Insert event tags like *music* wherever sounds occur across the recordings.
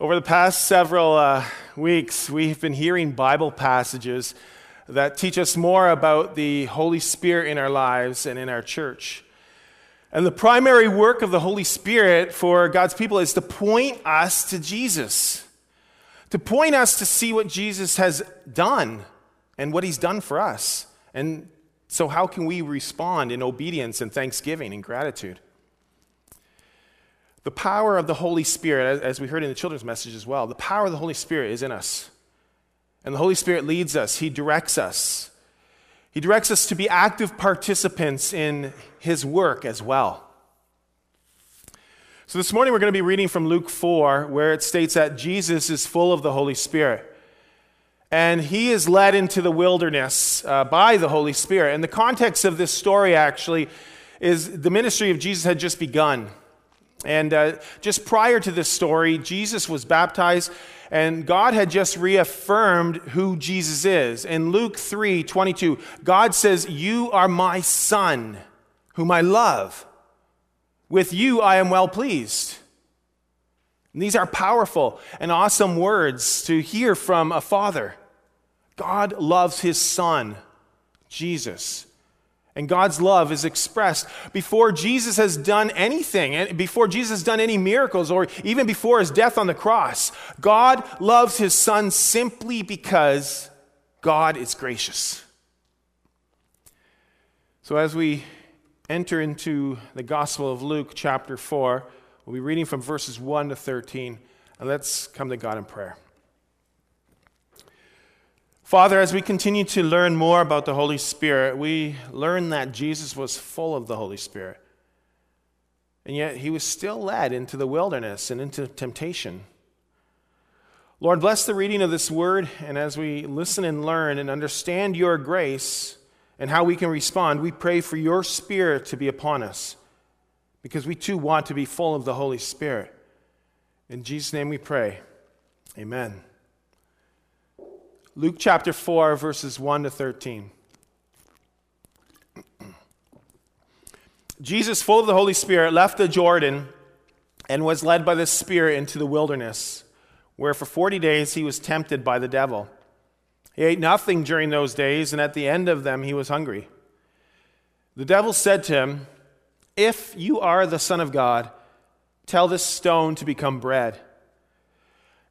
Over the past several uh, weeks, we've been hearing Bible passages that teach us more about the Holy Spirit in our lives and in our church. And the primary work of the Holy Spirit for God's people is to point us to Jesus, to point us to see what Jesus has done and what he's done for us. And so, how can we respond in obedience and thanksgiving and gratitude? The power of the Holy Spirit, as we heard in the children's message as well, the power of the Holy Spirit is in us. And the Holy Spirit leads us, He directs us. He directs us to be active participants in His work as well. So this morning we're going to be reading from Luke 4, where it states that Jesus is full of the Holy Spirit. And he is led into the wilderness uh, by the Holy Spirit. And the context of this story actually is the ministry of Jesus had just begun. And uh, just prior to this story, Jesus was baptized, and God had just reaffirmed who Jesus is. In Luke 3 22, God says, You are my son, whom I love. With you I am well pleased. And these are powerful and awesome words to hear from a father. God loves his son, Jesus. And God's love is expressed before Jesus has done anything, before Jesus has done any miracles, or even before his death on the cross. God loves his son simply because God is gracious. So, as we enter into the Gospel of Luke, chapter 4, we'll be reading from verses 1 to 13. And let's come to God in prayer. Father, as we continue to learn more about the Holy Spirit, we learn that Jesus was full of the Holy Spirit. And yet he was still led into the wilderness and into temptation. Lord, bless the reading of this word, and as we listen and learn and understand your grace and how we can respond, we pray for your Spirit to be upon us because we too want to be full of the Holy Spirit. In Jesus' name we pray. Amen. Luke chapter 4, verses 1 to 13. Jesus, full of the Holy Spirit, left the Jordan and was led by the Spirit into the wilderness, where for 40 days he was tempted by the devil. He ate nothing during those days, and at the end of them he was hungry. The devil said to him, If you are the Son of God, tell this stone to become bread.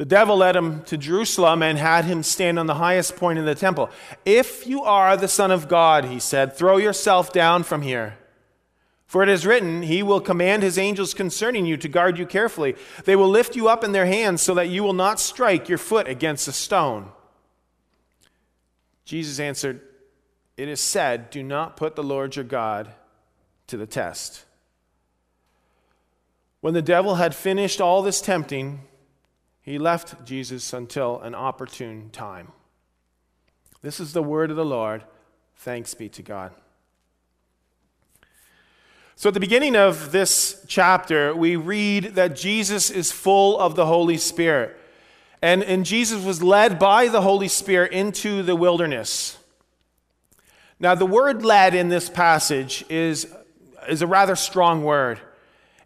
The devil led him to Jerusalem and had him stand on the highest point in the temple. If you are the Son of God, he said, throw yourself down from here. For it is written, He will command His angels concerning you to guard you carefully. They will lift you up in their hands so that you will not strike your foot against a stone. Jesus answered, It is said, Do not put the Lord your God to the test. When the devil had finished all this tempting, he left Jesus until an opportune time. This is the word of the Lord. Thanks be to God. So, at the beginning of this chapter, we read that Jesus is full of the Holy Spirit. And, and Jesus was led by the Holy Spirit into the wilderness. Now, the word led in this passage is, is a rather strong word.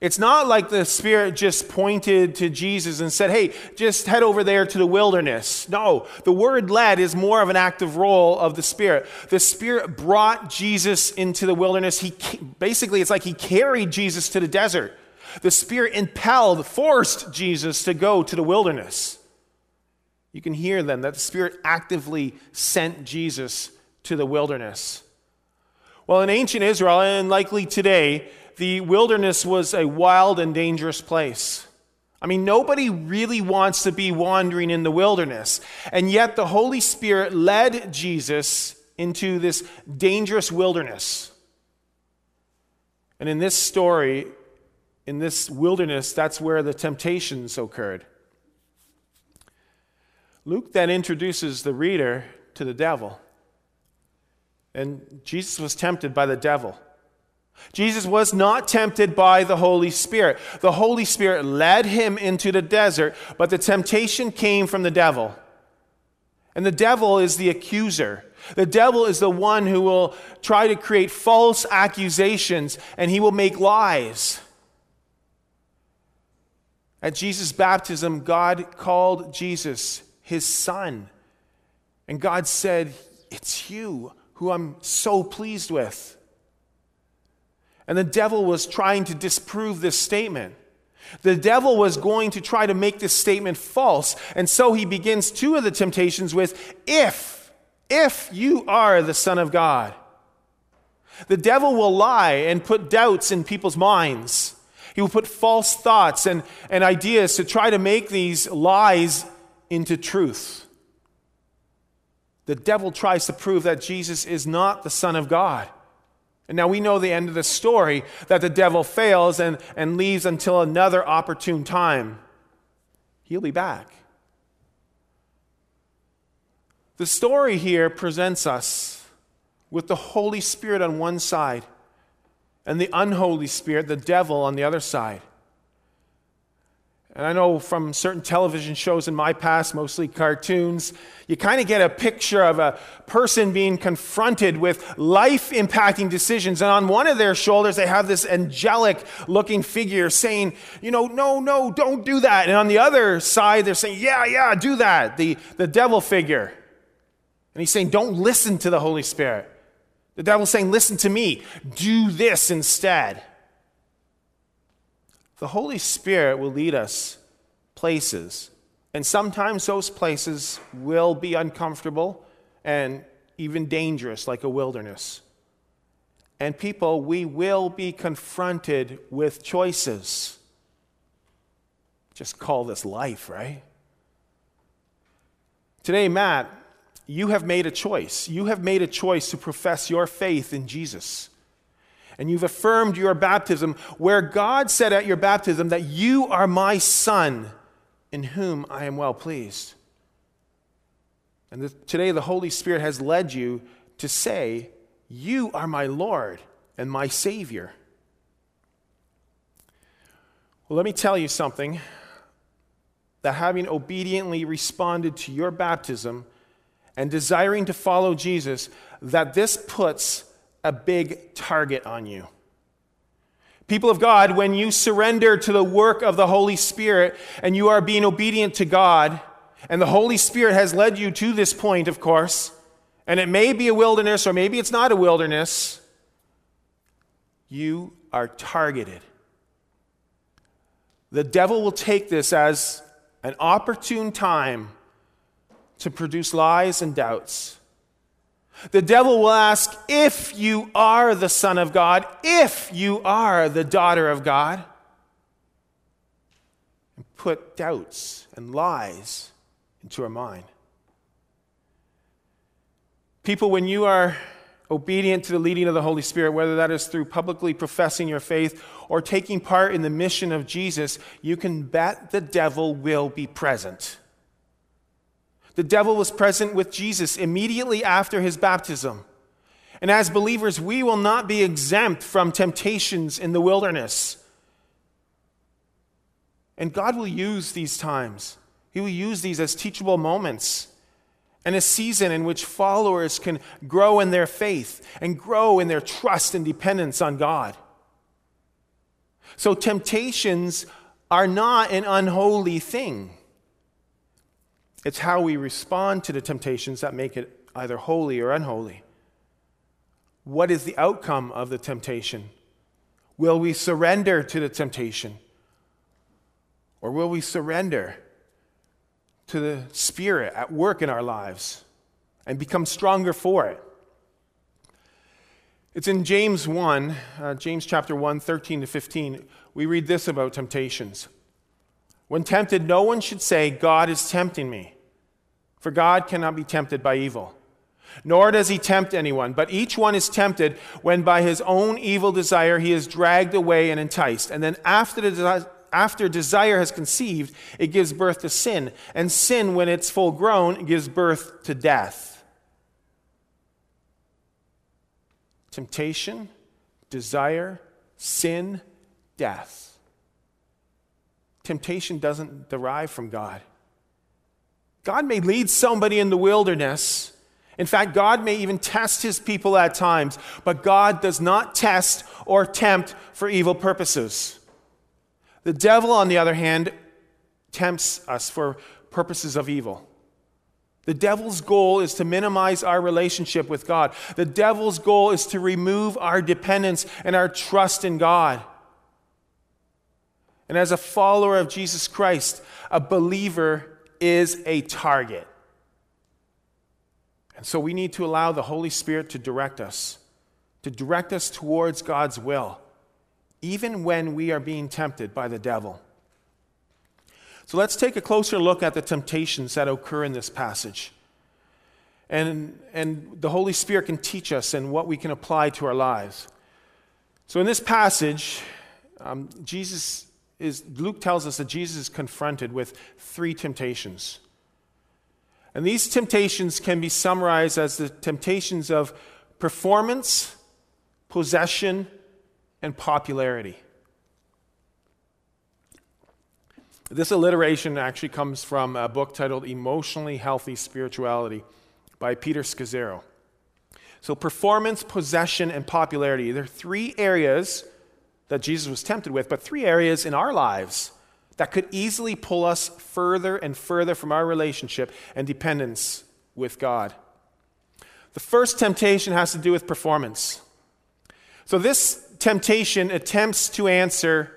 It's not like the Spirit just pointed to Jesus and said, hey, just head over there to the wilderness. No, the word led is more of an active role of the Spirit. The Spirit brought Jesus into the wilderness. He basically, it's like he carried Jesus to the desert. The Spirit impelled, forced Jesus to go to the wilderness. You can hear then that the Spirit actively sent Jesus to the wilderness. Well, in ancient Israel, and likely today, the wilderness was a wild and dangerous place. I mean, nobody really wants to be wandering in the wilderness. And yet, the Holy Spirit led Jesus into this dangerous wilderness. And in this story, in this wilderness, that's where the temptations occurred. Luke then introduces the reader to the devil. And Jesus was tempted by the devil. Jesus was not tempted by the Holy Spirit. The Holy Spirit led him into the desert, but the temptation came from the devil. And the devil is the accuser. The devil is the one who will try to create false accusations and he will make lies. At Jesus' baptism, God called Jesus his son. And God said, It's you who I'm so pleased with. And the devil was trying to disprove this statement. The devil was going to try to make this statement false. And so he begins two of the temptations with, If, if you are the Son of God. The devil will lie and put doubts in people's minds. He will put false thoughts and, and ideas to try to make these lies into truth. The devil tries to prove that Jesus is not the Son of God. And now we know the end of the story that the devil fails and, and leaves until another opportune time. He'll be back. The story here presents us with the Holy Spirit on one side and the unholy spirit, the devil, on the other side. And I know from certain television shows in my past, mostly cartoons, you kind of get a picture of a person being confronted with life impacting decisions. And on one of their shoulders, they have this angelic looking figure saying, you know, no, no, don't do that. And on the other side, they're saying, yeah, yeah, do that. The, the devil figure. And he's saying, don't listen to the Holy Spirit. The devil's saying, listen to me, do this instead. The Holy Spirit will lead us places, and sometimes those places will be uncomfortable and even dangerous, like a wilderness. And people, we will be confronted with choices. Just call this life, right? Today, Matt, you have made a choice. You have made a choice to profess your faith in Jesus and you've affirmed your baptism, where God said at your baptism that you are my son in whom I am well pleased. And the, today the Holy Spirit has led you to say, You are my Lord and my Savior. Well, let me tell you something that having obediently responded to your baptism and desiring to follow Jesus, that this puts a big target on you. People of God, when you surrender to the work of the Holy Spirit and you are being obedient to God, and the Holy Spirit has led you to this point, of course, and it may be a wilderness or maybe it's not a wilderness, you are targeted. The devil will take this as an opportune time to produce lies and doubts. The devil will ask, if you are the Son of God, if you are the daughter of God, and put doubts and lies into our mind. People, when you are obedient to the leading of the Holy Spirit, whether that is through publicly professing your faith or taking part in the mission of Jesus, you can bet the devil will be present. The devil was present with Jesus immediately after his baptism. And as believers, we will not be exempt from temptations in the wilderness. And God will use these times, He will use these as teachable moments and a season in which followers can grow in their faith and grow in their trust and dependence on God. So, temptations are not an unholy thing. It's how we respond to the temptations that make it either holy or unholy. What is the outcome of the temptation? Will we surrender to the temptation? Or will we surrender to the Spirit at work in our lives and become stronger for it? It's in James 1, uh, James chapter 1, 13 to 15. We read this about temptations. When tempted, no one should say, God is tempting me. For God cannot be tempted by evil, nor does he tempt anyone, but each one is tempted when by his own evil desire he is dragged away and enticed. And then after the, After desire has conceived, it gives birth to sin. And sin, when it's full grown, gives birth to death. Temptation, desire, sin, death. Temptation doesn't derive from God. God may lead somebody in the wilderness. In fact, God may even test his people at times, but God does not test or tempt for evil purposes. The devil, on the other hand, tempts us for purposes of evil. The devil's goal is to minimize our relationship with God. The devil's goal is to remove our dependence and our trust in God. And as a follower of Jesus Christ, a believer is a target. And so we need to allow the Holy Spirit to direct us, to direct us towards God's will, even when we are being tempted by the devil. So let's take a closer look at the temptations that occur in this passage. And, and the Holy Spirit can teach us and what we can apply to our lives. So in this passage, um, Jesus is, Luke tells us that Jesus is confronted with three temptations. And these temptations can be summarized as the temptations of performance, possession, and popularity. This alliteration actually comes from a book titled Emotionally Healthy Spirituality by Peter Scazzero. So, performance, possession, and popularity. There are three areas that Jesus was tempted with, but three areas in our lives that could easily pull us further and further from our relationship and dependence with God. The first temptation has to do with performance. So, this temptation attempts to answer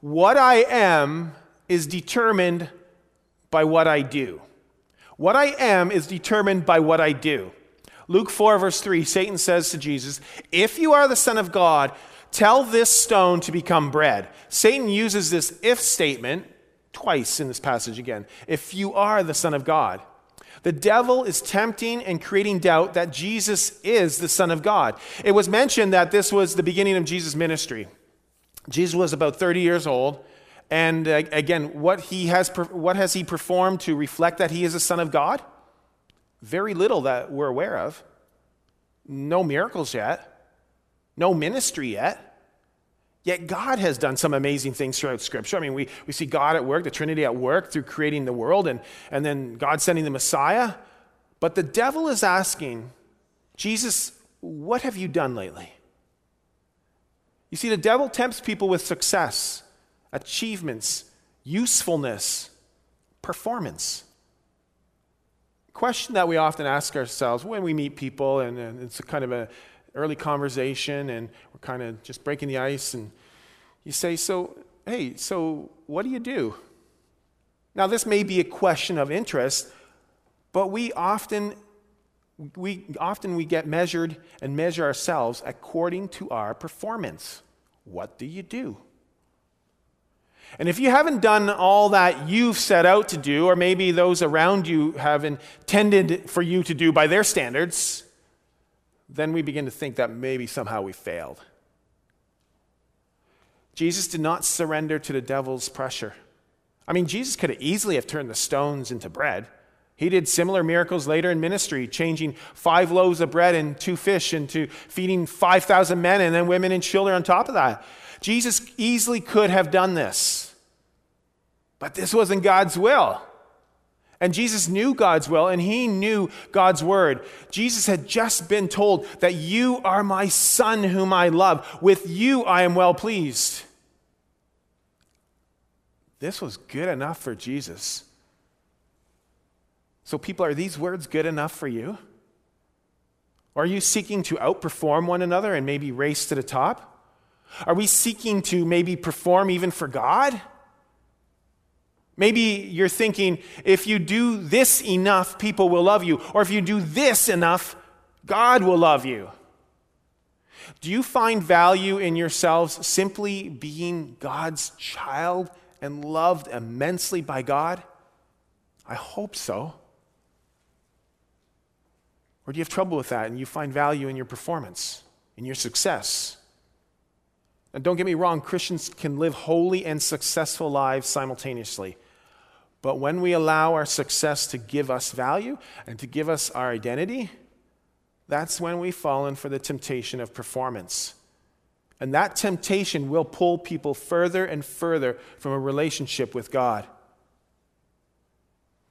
what I am is determined by what I do. What I am is determined by what I do. Luke 4, verse 3, Satan says to Jesus, If you are the Son of God, tell this stone to become bread. Satan uses this if statement twice in this passage again. If you are the Son of God. The devil is tempting and creating doubt that Jesus is the Son of God. It was mentioned that this was the beginning of Jesus' ministry. Jesus was about 30 years old. And uh, again, what, he has, what has he performed to reflect that he is a son of God? Very little that we're aware of. No miracles yet, no ministry yet. Yet God has done some amazing things throughout Scripture. I mean, we, we see God at work, the Trinity at work through creating the world, and, and then God sending the Messiah. But the devil is asking, Jesus, what have you done lately? You see, the devil tempts people with success achievements, usefulness, performance. Question that we often ask ourselves when we meet people, and, and it's a kind of an early conversation, and we're kind of just breaking the ice, and you say, So, hey, so what do you do? Now, this may be a question of interest, but we often we often we get measured and measure ourselves according to our performance. What do you do? And if you haven't done all that you've set out to do, or maybe those around you have intended for you to do by their standards, then we begin to think that maybe somehow we failed. Jesus did not surrender to the devil's pressure. I mean, Jesus could have easily have turned the stones into bread. He did similar miracles later in ministry, changing five loaves of bread and two fish into feeding 5,000 men and then women and children on top of that. Jesus easily could have done this. But this wasn't God's will. And Jesus knew God's will and he knew God's word. Jesus had just been told that you are my son whom I love. With you I am well pleased. This was good enough for Jesus. So, people, are these words good enough for you? Are you seeking to outperform one another and maybe race to the top? Are we seeking to maybe perform even for God? Maybe you're thinking, if you do this enough, people will love you. Or if you do this enough, God will love you. Do you find value in yourselves simply being God's child and loved immensely by God? I hope so. Or do you have trouble with that and you find value in your performance, in your success? And don't get me wrong, Christians can live holy and successful lives simultaneously. But when we allow our success to give us value and to give us our identity, that's when we fall in for the temptation of performance. And that temptation will pull people further and further from a relationship with God.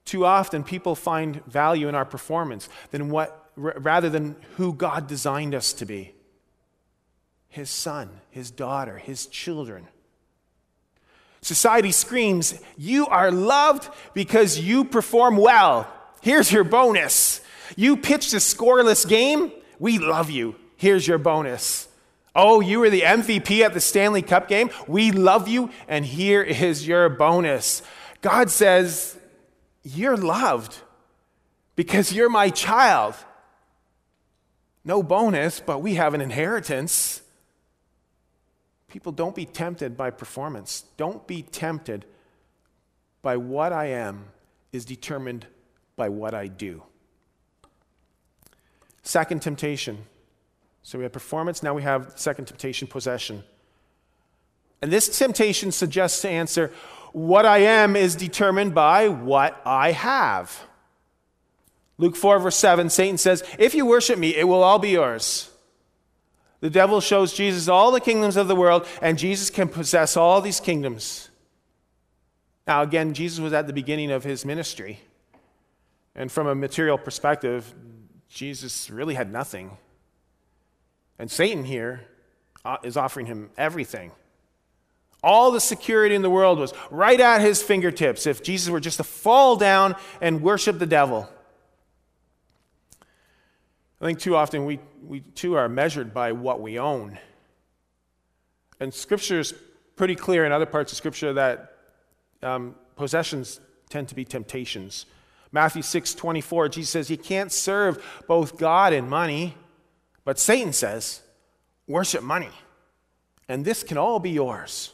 Too often, people find value in our performance than what, rather than who God designed us to be His son, His daughter, His children. Society screams, You are loved because you perform well. Here's your bonus. You pitched a scoreless game. We love you. Here's your bonus. Oh, you were the MVP at the Stanley Cup game. We love you, and here is your bonus. God says, You're loved because you're my child. No bonus, but we have an inheritance. People, don't be tempted by performance. Don't be tempted by what I am is determined by what I do. Second temptation. So we have performance, now we have second temptation, possession. And this temptation suggests to answer what I am is determined by what I have. Luke 4, verse 7, Satan says, If you worship me, it will all be yours. The devil shows Jesus all the kingdoms of the world, and Jesus can possess all these kingdoms. Now, again, Jesus was at the beginning of his ministry. And from a material perspective, Jesus really had nothing. And Satan here uh, offering him everything. All the security in the world was right at his fingertips if Jesus were just to fall down and worship the devil. I think too often we, we too are measured by what we own. And Scripture is pretty clear in other parts of Scripture that um, possessions tend to be temptations. Matthew 6 24, Jesus says, You can't serve both God and money. But Satan says, Worship money, and this can all be yours.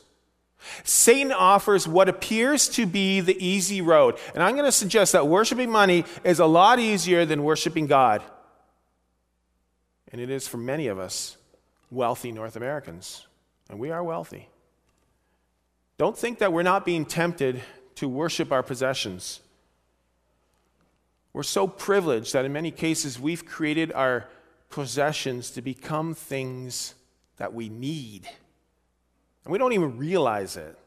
Satan offers what appears to be the easy road. And I'm going to suggest that worshiping money is a lot easier than worshiping God and it is for many of us wealthy North Americans. And we are wealthy. Don't think that we're not being tempted to worship our possessions. We're so privileged that in many cases we've created our possessions to become things that we need. And we don't even realize it.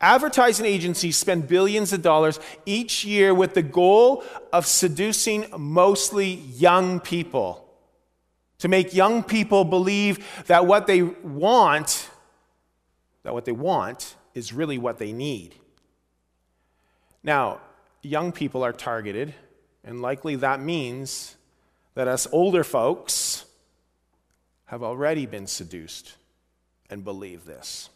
Advertising agencies spend billions of dollars each year with the goal of seducing mostly young people to make young people believe that what they want, that what they want is really what they need. Now, young people are targeted, and likely that means that us older folks have already been seduced and believe this.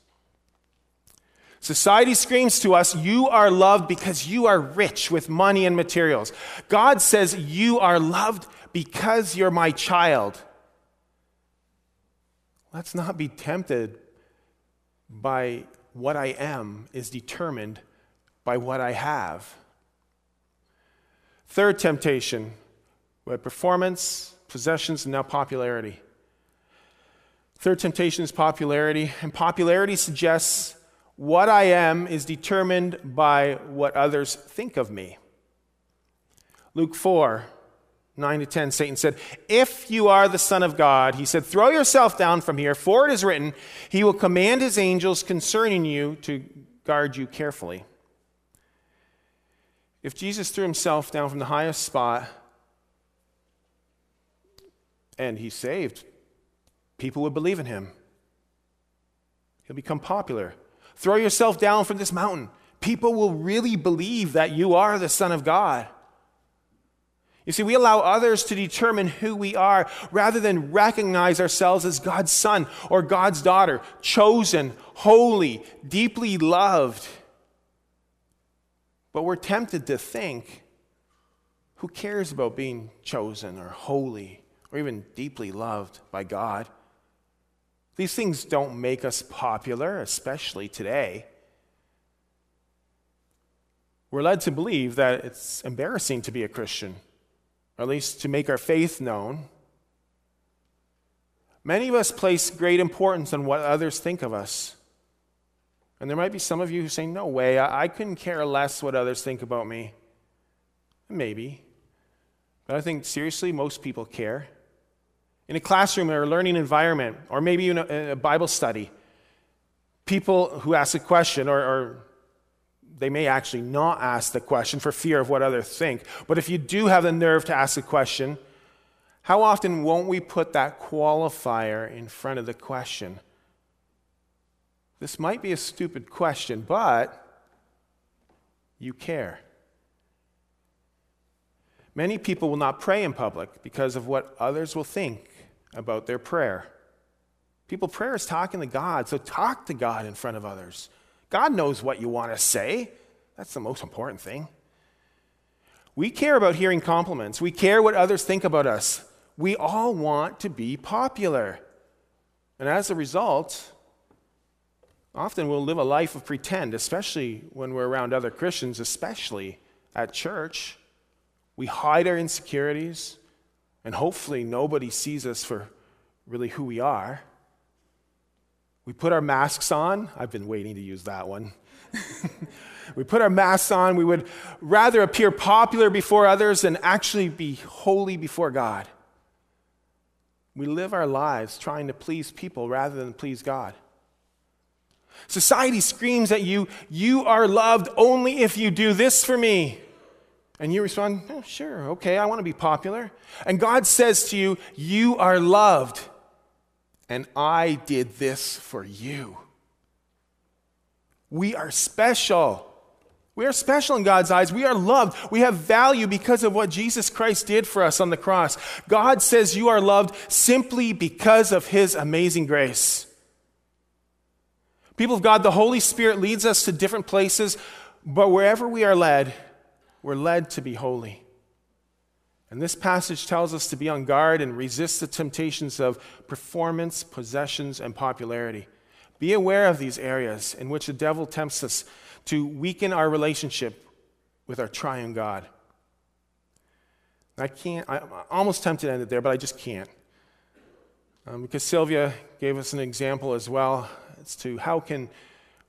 Society screams to us, You are loved because you are rich with money and materials. God says, You are loved because you're my child. Let's not be tempted by what I am is determined by what I have. Third temptation, we have performance, possessions, and now popularity. Third temptation is popularity, and popularity suggests what I am is determined by what others think of me. Luke 4 9 to 10, Satan said, If you are the Son of God, he said, throw yourself down from here, for it is written, He will command His angels concerning you to guard you carefully. If Jesus threw himself down from the highest spot and he saved, people would believe in him. He'll become popular. Throw yourself down from this mountain. People will really believe that you are the Son of God. You see, we allow others to determine who we are rather than recognize ourselves as God's son or God's daughter, chosen, holy, deeply loved. But we're tempted to think who cares about being chosen or holy or even deeply loved by God? These things don't make us popular, especially today. We're led to believe that it's embarrassing to be a Christian or at least to make our faith known. Many of us place great importance on what others think of us. And there might be some of you who say, No way, I, I couldn't care less what others think about me. Maybe. But I think seriously, most people care. In a classroom or a learning environment, or maybe in a, a Bible study, people who ask a question, or, or they may actually not ask the question for fear of what others think. But if you do have the nerve to ask a question, how often won't we put that qualifier in front of the question? This might be a stupid question, but you care. Many people will not pray in public because of what others will think about their prayer. People, prayer is talking to God, so talk to God in front of others. God knows what you want to say. That's the most important thing. We care about hearing compliments, we care what others think about us. We all want to be popular. And as a result, often we'll live a life of pretend, especially when we're around other Christians, especially at church. We hide our insecurities, and hopefully nobody sees us for really who we are. We put our masks on. I've been waiting to use that one. *laughs* we put our masks on. We would rather appear popular before others than actually be holy before God. We live our lives trying to please people rather than please God. Society screams at you, You are loved only if you do this for me. And you respond, oh, Sure, okay, I want to be popular. And God says to you, You are loved, and I did this for you. We are special. We are special in God's eyes. We are loved. We have value because of what Jesus Christ did for us on the cross. God says you are loved simply because of his amazing grace. People of God, the Holy Spirit leads us to different places, but wherever we are led, we're led to be holy. And this passage tells us to be on guard and resist the temptations of performance, possessions, and popularity. Be aware of these areas in which the devil tempts us to weaken our relationship with our triune God. I can't, I'm almost tempted to end it there, but I just can't. Um, because Sylvia gave us an example as well as to how can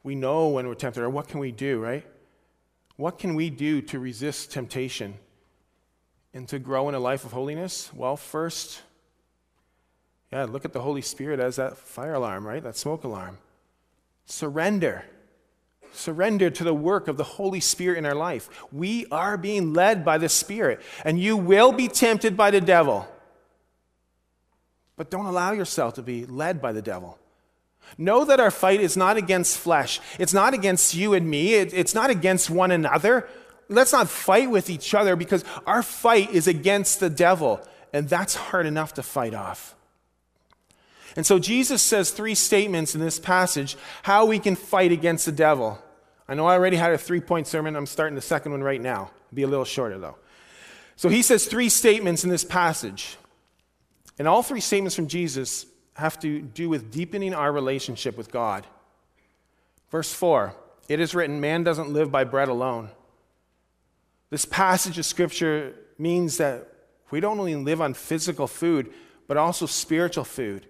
we know when we're tempted or what can we do, right? What can we do to resist temptation and to grow in a life of holiness? Well, first, yeah, look at the Holy Spirit as that fire alarm, right? That smoke alarm. Surrender. Surrender to the work of the Holy Spirit in our life. We are being led by the Spirit, and you will be tempted by the devil. But don't allow yourself to be led by the devil. Know that our fight is not against flesh. It's not against you and me. It, it's not against one another. Let's not fight with each other because our fight is against the devil, and that's hard enough to fight off. And so Jesus says three statements in this passage how we can fight against the devil. I know I already had a three point sermon. I'm starting the second one right now. It'll be a little shorter, though. So he says three statements in this passage. And all three statements from Jesus have to do with deepening our relationship with God. Verse 4 It is written, Man doesn't live by bread alone. This passage of Scripture means that we don't only live on physical food, but also spiritual food.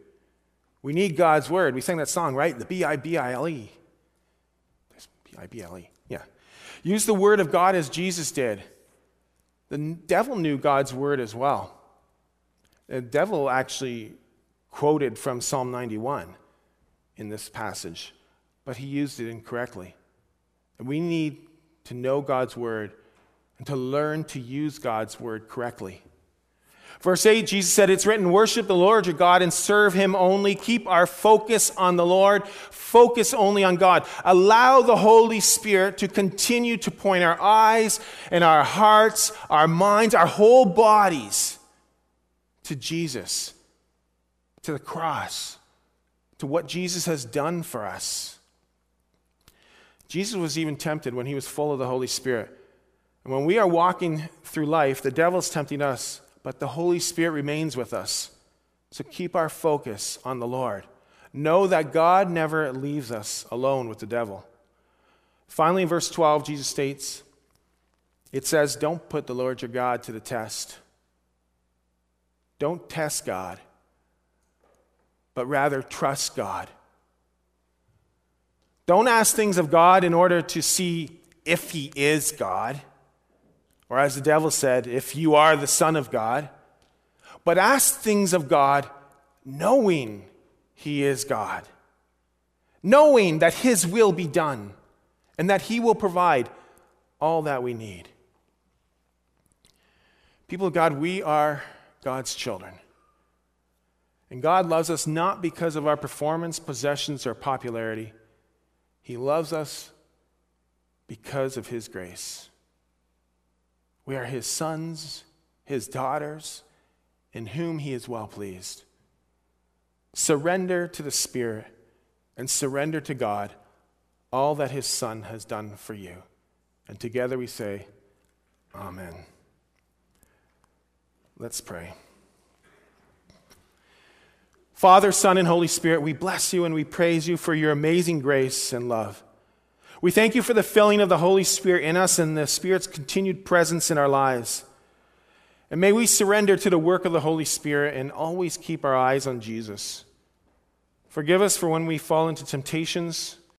We need God's word. We sang that song, right? The B I B I L E. B I B L E. Yeah. Use the word of God as Jesus did. The devil knew God's word as well. The devil actually quoted from Psalm 91 in this passage, but he used it incorrectly. And we need to know God's word and to learn to use God's word correctly. Verse 8, Jesus said, It's written, worship the Lord your God and serve him only. Keep our focus on the Lord. Focus only on God. Allow the Holy Spirit to continue to point our eyes and our hearts, our minds, our whole bodies to Jesus to the cross, to what Jesus has done for us. Jesus was even tempted when he was full of the Holy Spirit. And when we are walking through life, the devil is tempting us, but the Holy Spirit remains with us. So keep our focus on the Lord. Know that God never leaves us alone with the devil. Finally, in verse 12, Jesus states, it says, Don't put the Lord your God to the test. Don't test God. but rather trust God. Don't ask things of God in order to see if He is God, or as the devil said, if you are the Son of God, but ask things of God knowing He is God, knowing that His will be done and that He will provide all that we need. People of God, we are God's children. And God loves us not because of our performance, possessions, or popularity. He loves us because of His grace. We are His sons, His daughters, in whom He is well pleased. Surrender to the Spirit and surrender to God all that His Son has done for you. And together we say, Amen. Let's pray. Father, Son, and Holy Spirit, we bless you and we praise you for your amazing grace and love. We thank you for the filling of the Holy Spirit in us and the Spirit's continued presence in our lives. And may we surrender to the work of the Holy Spirit and always keep our eyes on Jesus. Forgive us for when we fall into temptations